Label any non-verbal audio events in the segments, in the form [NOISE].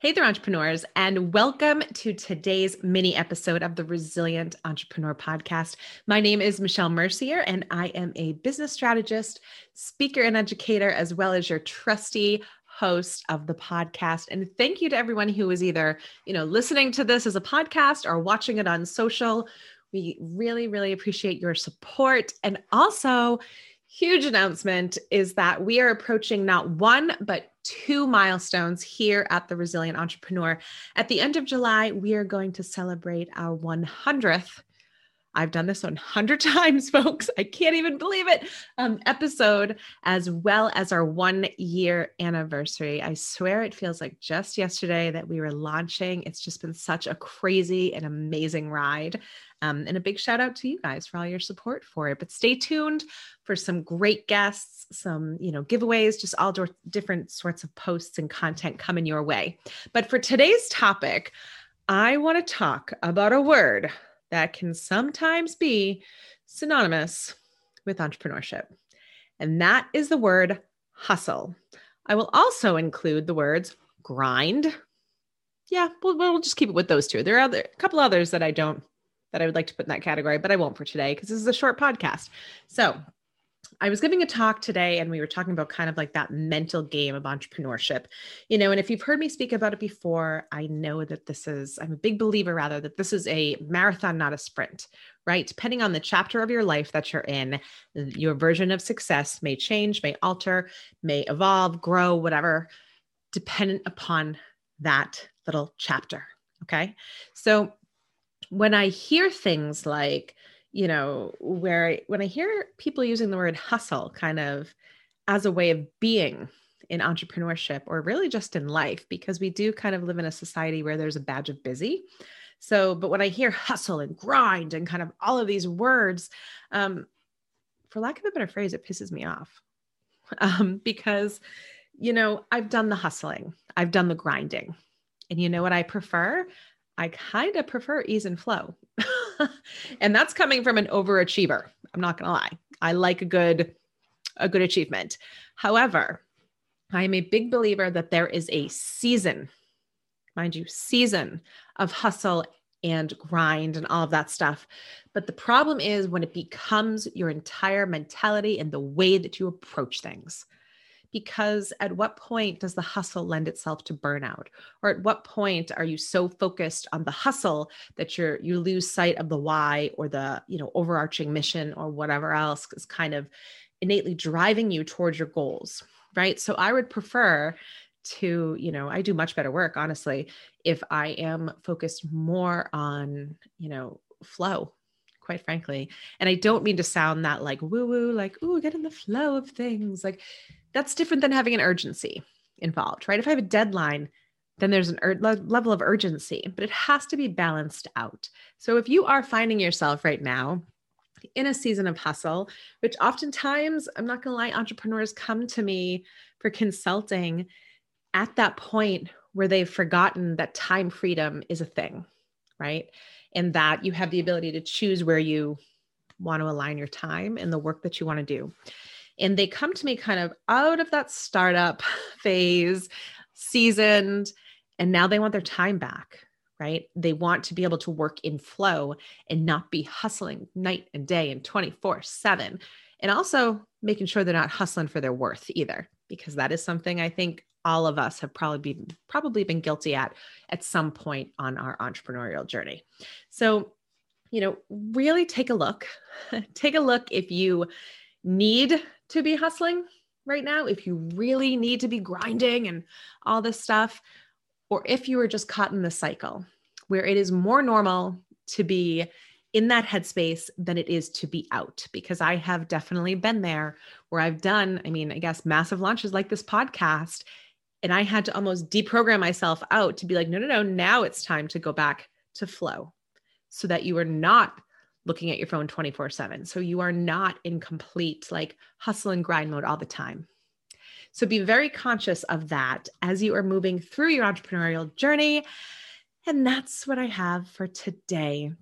Hey there, entrepreneurs, and welcome to today's mini episode of the Resilient Entrepreneur Podcast. My name is Michelle Mercier, and I am a business strategist, speaker, and educator, as well as your trusty host of the podcast. And thank you to everyone who is either, you know, listening to this as a podcast or watching it on social. We really, really appreciate your support. And also, huge announcement is that we are approaching not one, but two milestones here at the Resilient Entrepreneur. At the end of July, we are going to celebrate our 100th. I've done this 100 [LAUGHS] times, folks. I can't even believe it. Um, episode, as well as our one year anniversary. I swear it feels like just yesterday that we were launching. It's just been such a crazy and amazing ride. Um, and a big shout out to you guys for all your support for it. But stay tuned for some great guests, some you know giveaways, just all do- different sorts of posts and content coming your way. But for today's topic, I want to talk about a word that can sometimes be synonymous with entrepreneurship, and that is the word hustle. I will also include the words grind. Yeah, we'll, we'll just keep it with those two. There are other, a couple others that I don't that I would like to put in that category, but I won't for today because this is a short podcast. So, I was giving a talk today and we were talking about kind of like that mental game of entrepreneurship. You know, and if you've heard me speak about it before, I know that this is, I'm a big believer rather that this is a marathon, not a sprint, right? Depending on the chapter of your life that you're in, your version of success may change, may alter, may evolve, grow, whatever, dependent upon that little chapter. Okay. So when I hear things like, you know, where I, when I hear people using the word hustle kind of as a way of being in entrepreneurship or really just in life, because we do kind of live in a society where there's a badge of busy. So, but when I hear hustle and grind and kind of all of these words, um, for lack of a better phrase, it pisses me off [LAUGHS] um, because, you know, I've done the hustling, I've done the grinding. And you know what I prefer? I kind of prefer ease and flow. [LAUGHS] [LAUGHS] and that's coming from an overachiever. I'm not going to lie. I like a good a good achievement. However, I am a big believer that there is a season, mind you, season of hustle and grind and all of that stuff. But the problem is when it becomes your entire mentality and the way that you approach things because at what point does the hustle lend itself to burnout? Or at what point are you so focused on the hustle that you're you lose sight of the why or the you know overarching mission or whatever else is kind of innately driving you towards your goals right? So i would prefer to you know i do much better work honestly if i am focused more on you know flow quite frankly. And i don't mean to sound that like woo woo like ooh get in the flow of things. Like that's different than having an urgency involved, right? If I have a deadline, then there's an ur- level of urgency, but it has to be balanced out. So if you are finding yourself right now in a season of hustle, which oftentimes, I'm not going to lie, entrepreneurs come to me for consulting at that point where they've forgotten that time freedom is a thing, right? And that you have the ability to choose where you want to align your time and the work that you want to do. And they come to me kind of out of that startup [LAUGHS] phase, seasoned, and now they want their time back, right? They want to be able to work in flow and not be hustling night and day and 24 7. And also making sure they're not hustling for their worth either, because that is something I think all of us have probably been probably been guilty at at some point on our entrepreneurial journey. So, you know, really take a look. [LAUGHS] take a look if you need to be hustling right now, if you really need to be grinding and all this stuff, or if you are just caught in the cycle where it is more normal to be in that headspace than it is to be out because I have definitely been there where I've done, I mean, I guess massive launches like this podcast. And I had to almost deprogram myself out to be like, no, no, no, now it's time to go back to flow so that you are not looking at your phone 24 7. So you are not in complete like hustle and grind mode all the time. So be very conscious of that as you are moving through your entrepreneurial journey. And that's what I have for today.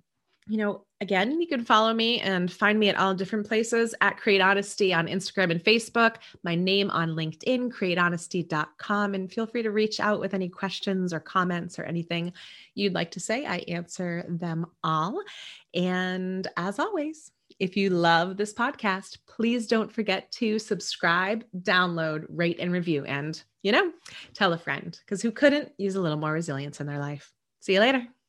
You know, Again, you can follow me and find me at all different places at Create Honesty on Instagram and Facebook, my name on LinkedIn, createhonesty.com. And feel free to reach out with any questions or comments or anything you'd like to say. I answer them all. And as always, if you love this podcast, please don't forget to subscribe, download, rate, and review. And, you know, tell a friend because who couldn't use a little more resilience in their life? See you later.